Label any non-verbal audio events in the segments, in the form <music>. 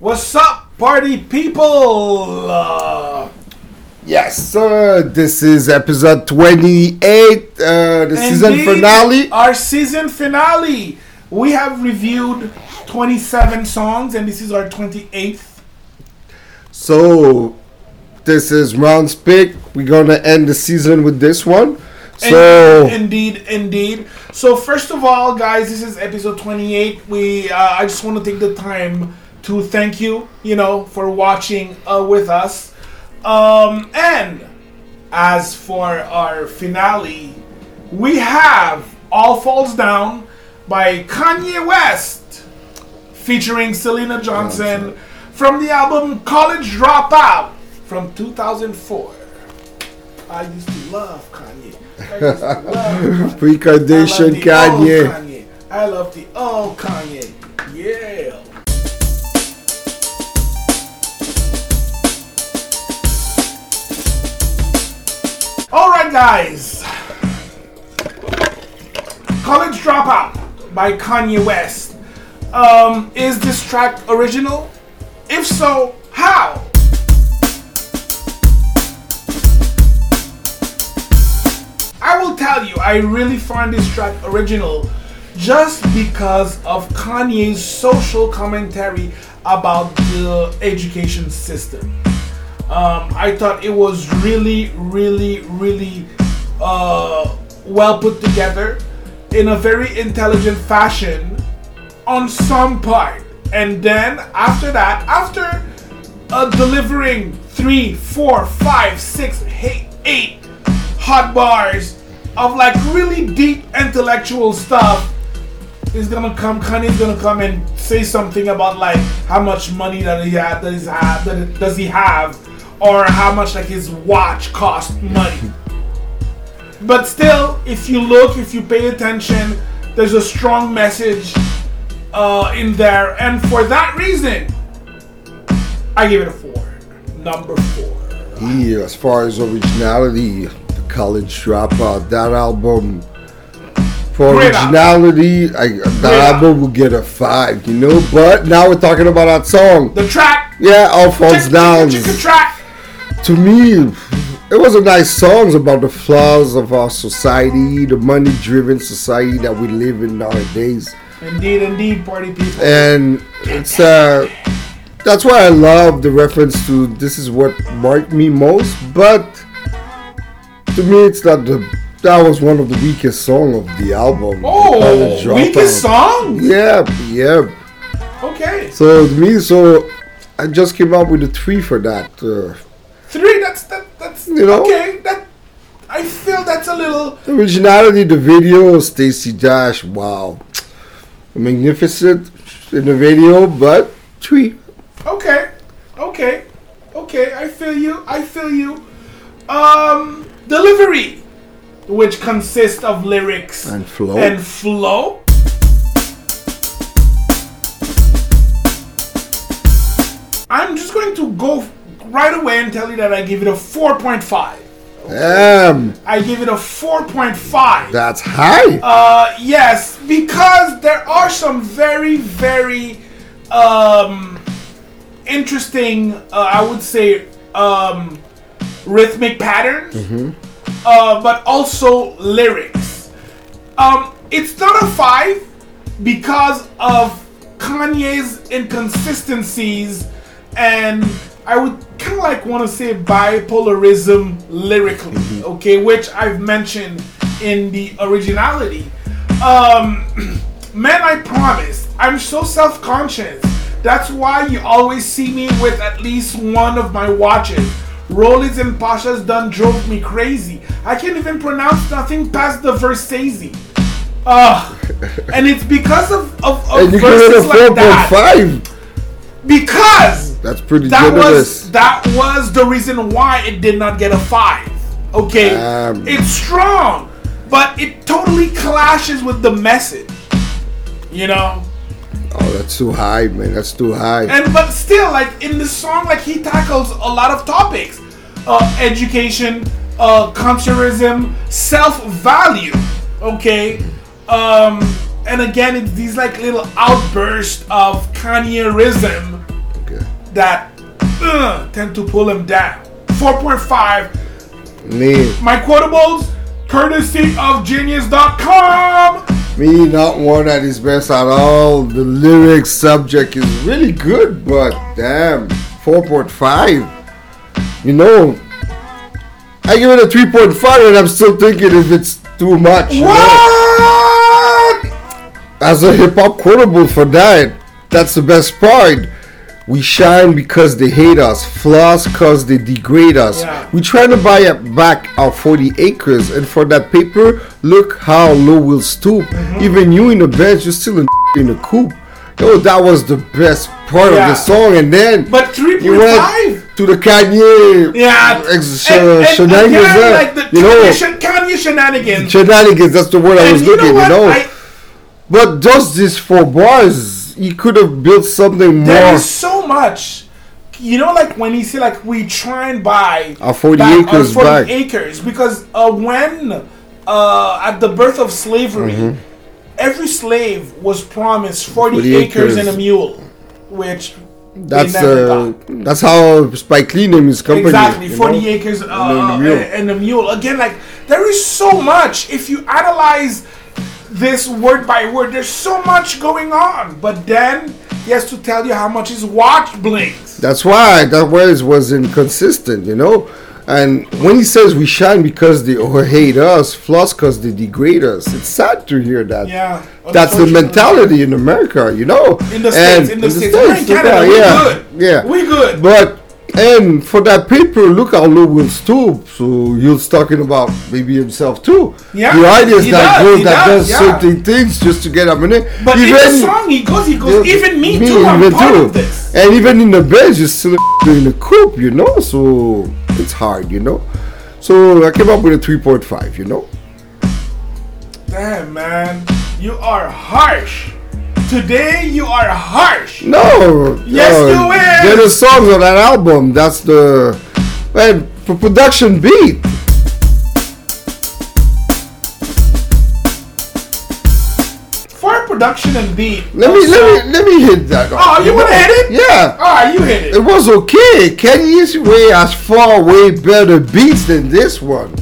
What's up, party people? Uh, Yes, uh, this is episode 28, uh, the season indeed, finale. Our season finale. We have reviewed 27 songs, and this is our 28th. So, this is round's pick. We're gonna end the season with this one. So, indeed, indeed. So first of all, guys, this is episode 28. We, uh, I just want to take the time to thank you, you know, for watching uh, with us. Um, and as for our finale, we have "All Falls Down" by Kanye West, featuring Syleena Johnson, from the album "College Dropout" from 2004. I used to love Kanye. I used to love <laughs> pre I love Kardashian the Kanye. Kanye. I love the old Kanye. Yeah. Guys. College Dropout by Kanye West. Um, is this track original? If so, how? I will tell you, I really find this track original just because of Kanye's social commentary about the education system. Um, I thought it was really, really, really uh, well put together in a very intelligent fashion on some part. And then after that, after uh, delivering three, four, five, six, eight, eight hot bars of like really deep intellectual stuff, is gonna come. Kanye's gonna come and say something about like how much money that he had, that he's had, that does he have, or how much like his watch cost money. But still, if you look, if you pay attention, there's a strong message uh, in there, and for that reason, I give it a four. Number four. Yeah, as far as originality, the college dropout, that album. For Great album. originality, I, that Great album will get a five, you know. But now we're talking about that song. The track. Yeah, all falls down. the track. To me, it was a nice songs about the flaws of our society, the money-driven society that we live in nowadays, Indeed, indeed, party people. and it's uh, that's why I love the reference to this is what marked me most. But to me, it's not the that was one of the weakest song of the album. oh, weakest song. Yeah, yeah. Okay, So to me, so I just came up with a three for that. Uh, three. That's that. That's You know? okay. That I feel that's a little. Originality, the video, Stacey Dash, wow. Magnificent in the video, but three. Okay, okay, okay. I feel you. I feel you. Um, delivery, which consists of lyrics And flow. and flow. I'm just going to go right away and tell you that I give it a 4.5. Damn, I give it a 4.5. that's high. Uh, yes, because there are some very, very um, interesting, uh, I would say, um, rhythmic patterns, uh, but also lyrics. Um, it's not a five because of Kanye's inconsistencies and I would kind of like want to say bipolarism lyrically, okay, which I've mentioned in the originality. Um, <clears throat> man, I promise, I'm so self conscious. That's why you always see me with at least one of my watches. Rollies and Pasha's done drove me crazy. I can't even pronounce nothing past the Versace. Ugh. and it's because of, of, of and you give it a verses like that. 4.5. Because That's pretty that generous. was that was the reason why it did not get a five. Okay, Damn. it's strong, but it totally clashes with the message. You know, oh, that's too high, man. That's too high. and but still, like in the song, like he tackles a lot of topics: uh, education, uh, consumerism, self-value. Okay, um, and again, it's these like little outbursts of Kanyeism that uh, tend to pull him down. 4.5. Me, My quotables, courtesy of genius.com. me, not one at his best at all. The lyrics subject is really good, but damn, 4.5. You know, I give it a 3.5, and I'm still thinking if it's too much. know? What? as a hip hop quotable for that, that's the best part. We shine because they hate us, floss because they degrade us. Yeah. We trying to buy back our 40 acres, and for that paper, look how low we'll stoop. Mm-hmm. Even you in the bench, you're still in, <laughs> in the coop. Yo, that was the best part of the song, and then But 3.5? to the Kanye Yeah. ex- And- and shenanigans again, like the you know, Kanye, shenanigans. shenanigans. That's the word I was you know looking. what? You know. I, But just these four bars, he could have built something more. is so much. You know, like when you say like we try and buy Our 40 back our acres 40 back. acres because uh, when uh, at the birth of slavery, every slave was promised 40, 40 acres, Mm-hmm. acres. and a mule, which That's uh, that's how Spike Lee named his company. Exactly, 40 know? acres uh, And a and a mule. Again, like there is so much. If you analyze this word by word, there's so much going on. But then he has to tell you how much his watch blinks. That's why that words was inconsistent, you know. And when he says we shine because they hate us, floss because they degrade us, it's sad to hear that. Yeah, oh, That's the mentality in America, you know. In the And states, in the states, we're in Canada, yeah, we good. yeah. We good. But and for that paper, look how low will stoop. So he's talking about maybe himself too. Yeah, the idea is that does, girl that does, does, yeah. certain things just to get a minute. But in the song, he goes, he goes, even me, too. I'm part of this. And even in the bench, you're still in the coop, you know. So it's hard, you know. So I came up with a three point five, you know. Damn, man, you are harsh. Today you are harsh. No. Yes, you is. They're the songs on that album. That's the man for production beat. For production and beat. Let me let me let me hit that. Oh, you wanna hit it? Yeah. Ah, you hit It it. was okay. Kenny's way has far way better beats than this one.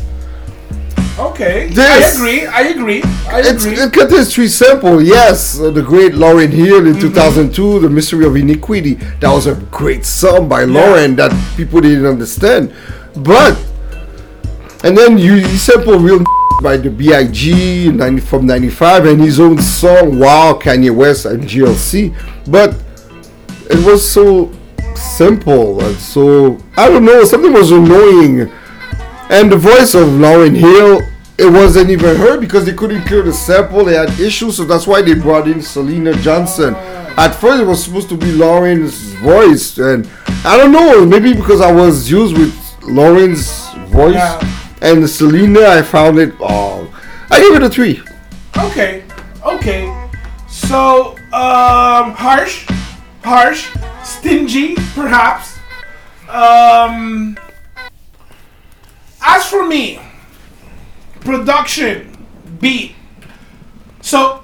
Okay, I agree. I agree. I It's agree. it cut this three sample. Yes, uh, the great Lauryn Hill Mm-hmm. in 2002, The Mystery of Iniquity. That was a great song by Lauryn that people didn't understand. But and then you, you sample real by the Big 90, from '95 and his own song Wow Kanye West and GLC. But it was so simple and so I don't know something was annoying. And the voice of Lauryn Hill, it wasn't even her because they couldn't clear the sample. They had issues, so that's why they brought in Syleena Johnson. At first, it was supposed to be Lauryn's voice, and I don't know, maybe because I was used with Lauryn's voice Yeah. and Syleena, I found it. Oh, I give it a three. Okay, okay. So, um, harsh, harsh, stingy, perhaps. Um, as for me, production, beat. So,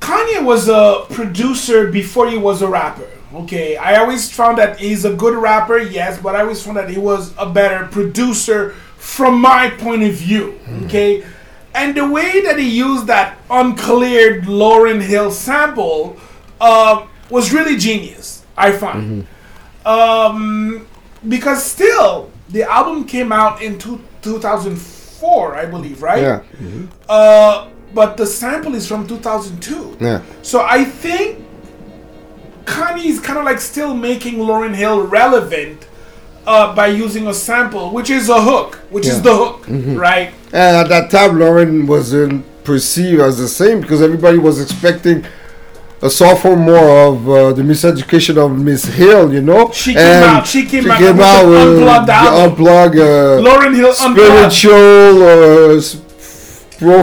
Kanye was a producer before he was a rapper. Okay, I always found that he's a good rapper, yes, but I always found that he was a better producer from my point of view. Okay, and the way that he used that uncleared Lauryn Hill sample uh, was really genius. I find, um, because still the album came out in two, 2004, I believe, right? Yeah, Uh, but the sample is from 2002. yeah. So I think Kanye's kind of like still making Lauryn Hill relevant uh, by using a sample, which is a hook, which is the hook, right? And at that time, Lauryn wasn't perceived as the same because everybody was expecting a sophomore of uh, the miseducation of Miss Hill, you know. She came And out- she came out came out with Unplugged the album. unplug, uh, Lauryn Hill unplugged. spiritual uh, s- pro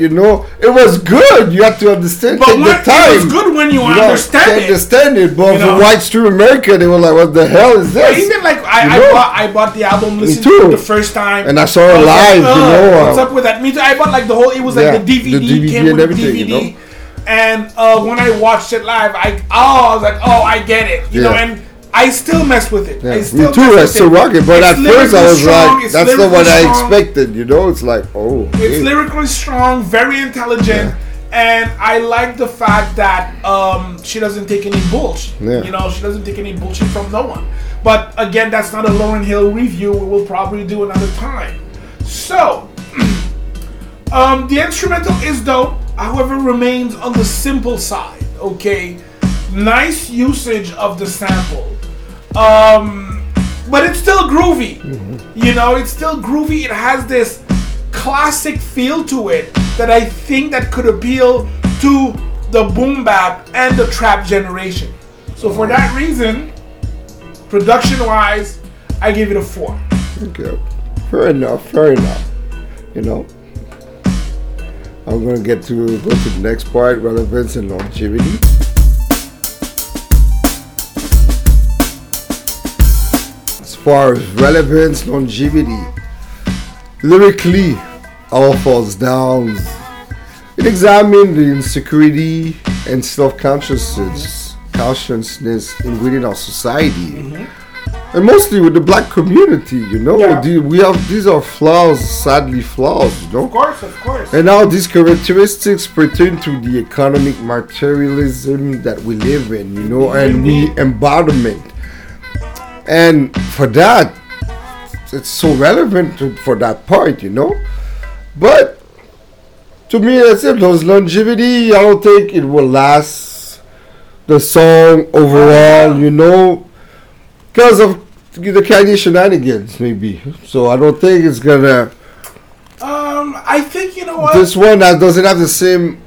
you know. It was good. You have to understand. But when, the time. it was good when you, You understand to it. understand it, but You for whites through America, they were like, "What the hell is But this?" even like I, I bought I bought the album, listened to it the first time, And I saw it live, you "Ugh, know, What's uh, up with that? Me too. I bought like the whole. It was like the DVD, the DVD came and with everything, DVD. you know? And uh, when I watched it live, I oh I was like oh I get it, you know. And I still mess with it. Yeah, I me still too. mess I with still it. rock it, but It's at first I was strong, like, "That's not what lyrically I expected." You know, it's like, oh, It's hey. lyrically strong, very intelligent, and I like the fact that um, she doesn't take any bullshit. Yeah. You know, she doesn't take any bullshit from no one. But again, that's not a Lauryn Hill review. We will probably do another time. So, <clears throat> um, the instrumental is dope. However, remains on the simple side. Okay, nice usage of the sample. Um, but it's still groovy. You know, it's still groovy. It has this classic feel to it that I think that could appeal to the boom bap and the trap generation. So for that reason, production wise, I give it a four. Okay. Fair enough. Fair enough. You know. I'm gonna get to go to the next part: relevance and longevity. As far as relevance, longevity, lyrically, all falls down. It examined the insecurity and self-consciousness, consciousness in within our society mm-hmm. And mostly with the black community, you know, Yeah. the- we have these are flaws, sadly flaws, you know. Of course, of course. And now these characteristics pertain to the economic materialism that we live in, you know, and we embodiment. And for that, it's so relevant to, for that part, you know. But to me, that's it. Those longevity, I don't think it will last. The song overall, uh, you know, because of the Kanye shenanigans, maybe. So I don't think it's gonna. Um, I think you know what. This one that doesn't have the same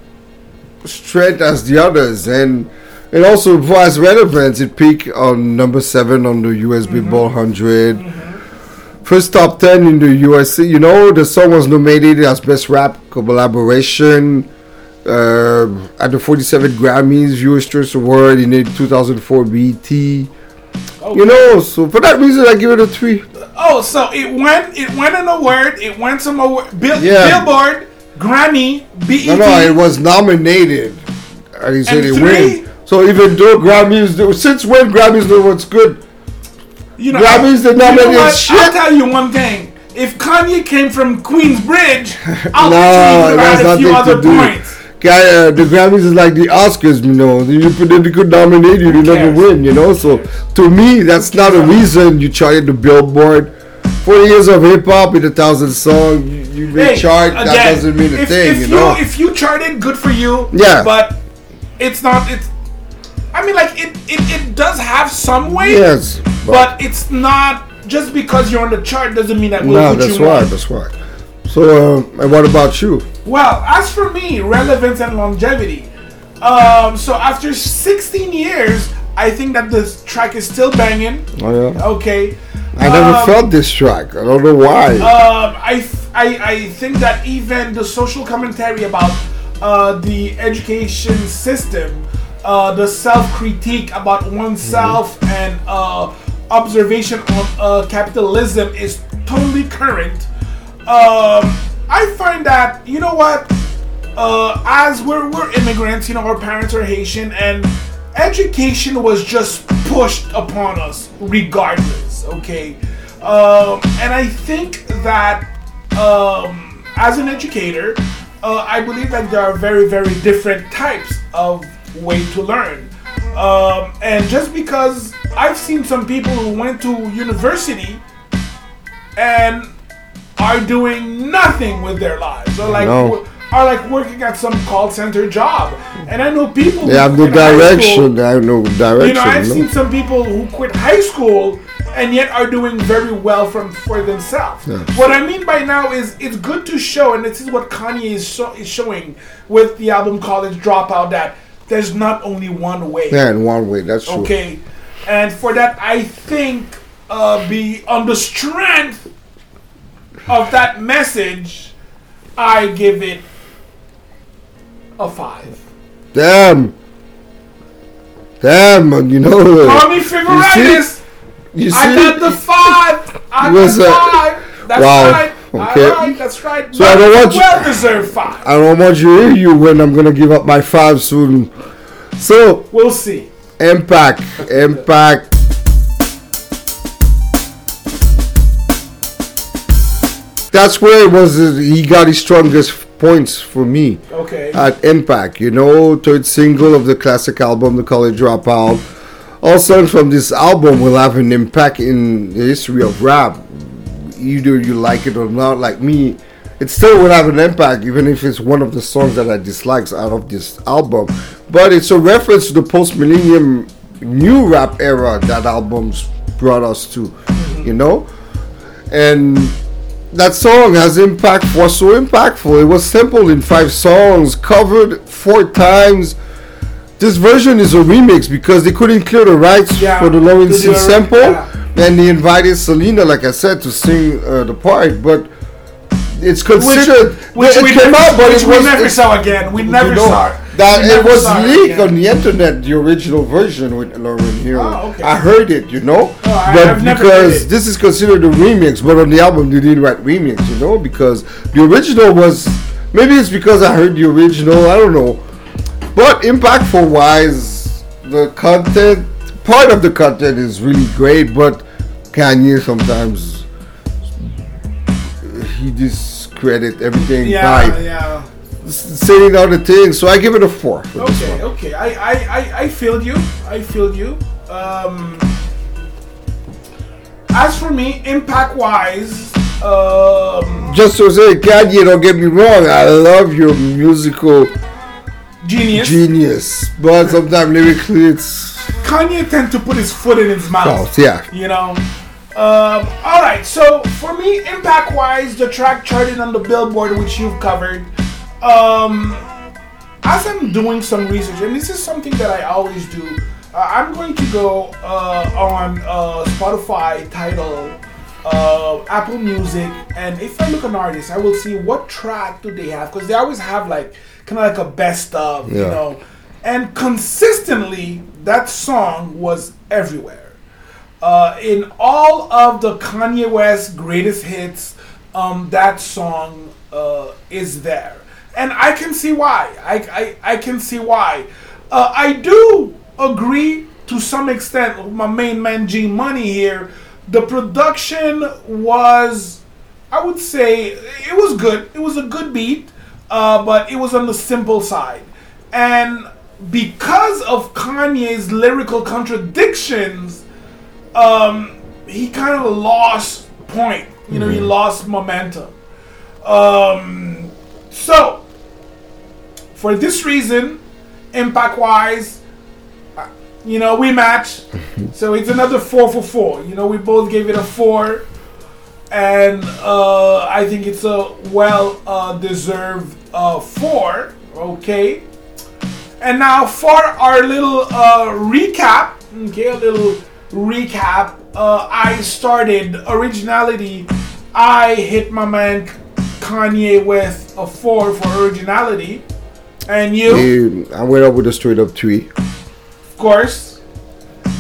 strength as the others, and it also as relevance, it peaked on number seven on the US Billboard 100. First top ten in the USA. You know, the song was nominated as best rap collaboration uh, at the 47 Grammys Viewers Choice Award in 2004 BET. Okay. You know, so for that reason, I give it a three. Oh, so it went. It went an award. It went some award. Bill, Yeah. Billboard, Grammy, BET. No, no, it was nominated. And he said And it win. So even though Grammys, since when Grammys know what's good? You know, Grammys did not you know shit. I'll tell you one thing. If Kanye came from Queensbridge, <laughs> I'll no, bet you it he has would have had a few other points. Guy, uh, the Grammys is like the Oscars, you know. You put they could nominate you, you never win, you know. So to me, that's not a reason you charted the Billboard. Forty years of hip hop in a thousand songs, you, you Hey, chart. that doesn't mean a if, thing, if you know. If you charted, good for you. Yeah. But it's not. It's. I mean, like it. It, it does have some weight. yes, But it's not just because you're on the chart doesn't mean that we'll no, that's why. on. That's why. So, um, and what about you? Well, as for me, relevance and longevity. Um, so after 16 years, I think that this track is still banging. Oh yeah. Okay. I never Um, felt this track. I don't know why. Um, I, f- I, I think that even the social commentary about uh, the education system, uh, the self critique about oneself, and uh, observation on uh, capitalism is totally current. Um, I find that, you know what? Uh, as we're, we're immigrants, you know, our parents are Haitian, and education was just pushed upon us regardless, okay? Um, and I think that um, as an educator, uh, I believe that there are very, very different types of way to learn. Um, and just because I've seen some people who went to university and are doing nothing with their lives, or like No. are like working at some call center job. And I know people who they have no school- direction. They have no direction. you know, I've no. seen some people who quit high school and yet are doing very well from for themselves. Yeah. What I mean by now is it's good to show, and this is what Kanye is, so, is showing with the album College Dropout, that there's not only one way. Yeah, in one way, that's true. Okay, and for that, I think uh, be on the strength of that message, I give it a five. Damn. Damn, man, you know. Call me fivoritis. You see? I got the five. I got uh, five. That's wow. right. Okay. Right, that's right. So I don't want you- well deserved five. I don't want you to hear you when I'm gonna give up my five soon. So We'll see. impact, impact. That's where it was. uh, He got his strongest points for me Okay. at Impact. You know, third single of the classic album, The College Dropout. All songs from this album will have an impact in the history of rap. Either you like it or not, like me, it still will have an impact, even if it's one of the songs that I dislike out of this album. But it's a reference to the post millennium new rap era that albums brought us to, you know? And that song has impact was so impactful. It was sampled in five songs, covered four times. This version is a remix because they couldn't clear the rights Yeah, for the Lawrence to do a- sample, yeah. and they invited Syleena, like I said, to sing uh, the part. But it's considered which it we came never, out, but which it we never saw again. We never saw it. That it was leaked on the internet, the original version with Lauryn Hill. Oh, okay. I heard it, you know, Oh, I- but I've because this is considered a remix, but on the album they didn't write remix, you know, because the original was maybe it's because I heard the original, I don't know, but impactful wise, the content part of the content is really great, but Kanye sometimes he discredit everything Yeah, by yeah. Saying the things. So I give it a four. Okay, okay. I, I, I, I feel you. I feel you. Um, as for me, impact wise, um, Just to say, Kanye, don't get me wrong. I love your musical genius. genius, but sometimes lyrically it's Kanye tend to put his foot in his mouth. false. Yeah. You know. Um, all right. So for me, impact wise, the track charted on the Billboard, which you've covered. Um, as I'm doing some research, and this is something that I always do, uh, I'm going to go uh, on uh, Spotify, Title, uh, Apple Music, and if I look an artist, I will see what track do they have because they always have like kind of like a best of, you know, and consistently that song was everywhere. Uh, in all of the Kanye West greatest hits, um, that song uh, is there, and I can see why. I I, I can see why. Uh, I do agree to some extent with my main man G Money here. The production was, I would say, it was good. It was a good beat, uh, but it was on the simple side, and because of Kanye's lyrical contradictions um, he kind of lost point. You know, he lost momentum. Um, so, for this reason, impact wise, uh, you know, we match. <laughs> so it's another four for four. You know, we both gave it a four. And uh, I think it's a well uh, deserved uh, four. Okay. And now for our little uh, recap, okay, a little recap. Uh, I started originality. I hit my man Kanye with a four for originality, and you, I went up with a straight up three. of course,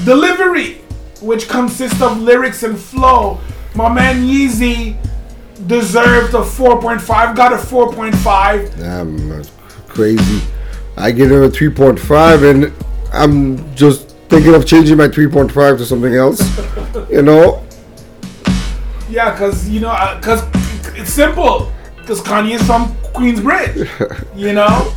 delivery, which consists of lyrics and flow. My man Yeezy deserved a 4.5. Got a 4.5. I'm uh, crazy. I give it a 3.5, and I'm just thinking of changing my 3.5 to something else. <laughs> you know, Yeah, because, you know, because it's simple. Because Kanye is from Queensbridge. <laughs> you know?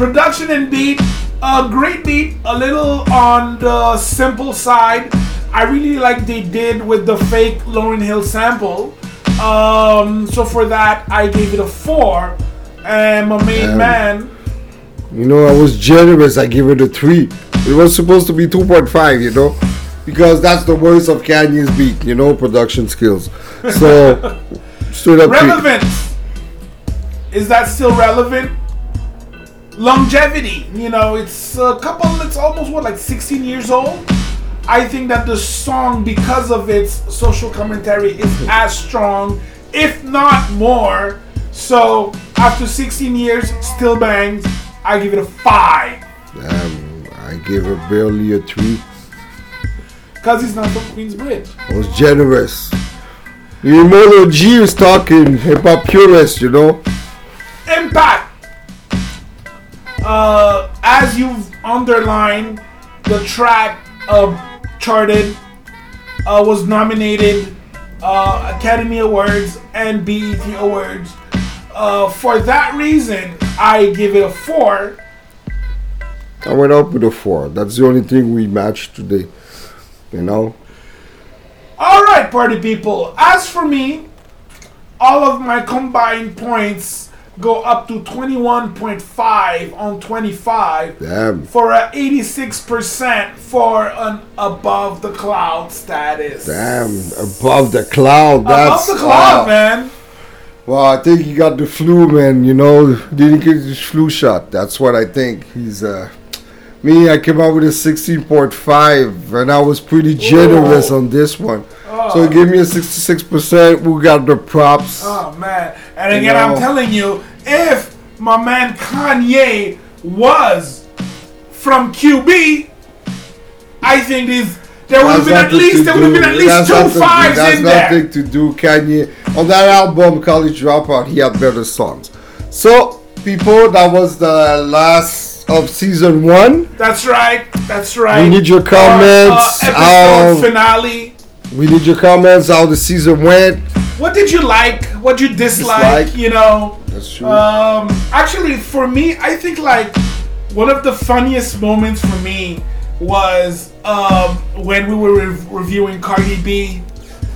Production and beat, a great beat, a little on the simple side. I really like they did with the fake Lauryn Hill sample. Um, so for that, I gave it a four. And my main man, you know, I was generous. I gave it a three. It was supposed to be 2.5. You know, because that's the worst of Kanye's beat. You know, production skills. So <laughs> straight up three. relevance. Is that still relevant? Longevity, you know, it's a couple, it's almost what, like 16 years old? I think that the song, because of its social commentary, is <laughs> as strong, if not more. So, after 16 years, still bangs. I give it a 5. Um, I give it barely a three. Because he's not from Queensbridge. I was generous. The Molo G was talking hip hop purist, you know. Impact. Uh, as you've underlined, the track uh, charted uh, was nominated uh, Academy Awards and BET Awards. Uh, for that reason, I give it a four. I went up with a four. That's the only thing we matched today. You know? All right, party people. As for me, all of my combined points go up to 21.5 on 25 Damn. for a 86% for an above the cloud status. Damn. Above the cloud. Above That's the cloud, wow. man. Well, I think he got the flu, man. You know, didn't get his flu shot. That's what I think. He's uh, me. I came out with a 16.5, and I was pretty generous on this one. Oh. So give me a 66%. We got the props. Oh man! And You again, I'm telling you, if my man Kanye was from QB, I think this there would have been at least there would have been at least that's two fives That's in there. nothing to do. Kanye on that album, College Dropout, he had better songs. So, people, that was the last of season one. That's right. That's right. We need your comments, Our, uh, episode um, finale. We need your comments how the season went. What did you like? What did you dislike? Dislike. You know. That's true. Um, actually, for me, I think like one of the funniest moments for me was um, when we were re- reviewing Cardi B,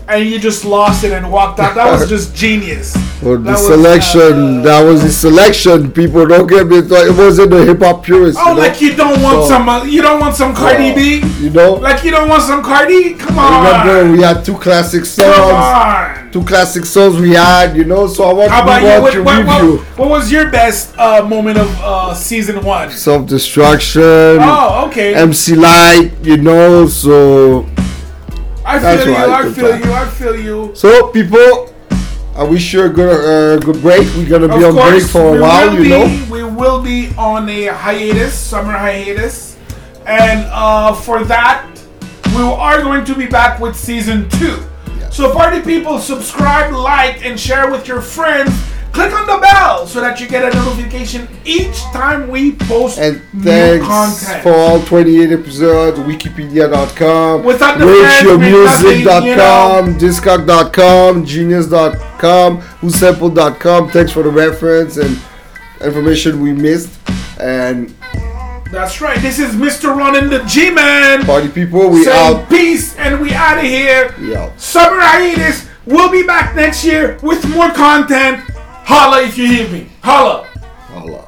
and you just lost it and walked out. That was <laughs> just genius. Well, the That was, selection, uh, that was the selection. People don't get me. It wasn't a hip hop purist. Oh, you know? like you don't want So- some? Uh, you don't want some Cardi Uh, B? You know, Like you don't want some Cardi? Come on. remember we had two classic Come songs. on. Two classic songs we had. You know, so I want How to about you? watch What, your what, what, review. what was your best uh, moment of uh, season one? Self destruction. Oh, okay. MC Lyte. You know, so I that's feel you. I I feel you. I feel you. so people. I wish you a good, uh, good break. We're gonna be on break for a while, you be, know. We will be on a hiatus, summer hiatus, and uh, for that, we are going to be back with season two. So, party people, subscribe, like, and share with your friends. Click on the bell so that you get a notification each time we post And new thanks content. for all 28 episodes. Wikipedia.com, friends, we're RatioMusic.com, Discog.com, Genius.com, WhoSample.com. Thanks for the reference and information we missed. And That's right. This is Mr. Ron and the G Man. party people, we Saying out. peace, and we out of here. Out. Summer hiatus. We'll be back next year with more content. Holla if you hear me. Holla. Holla.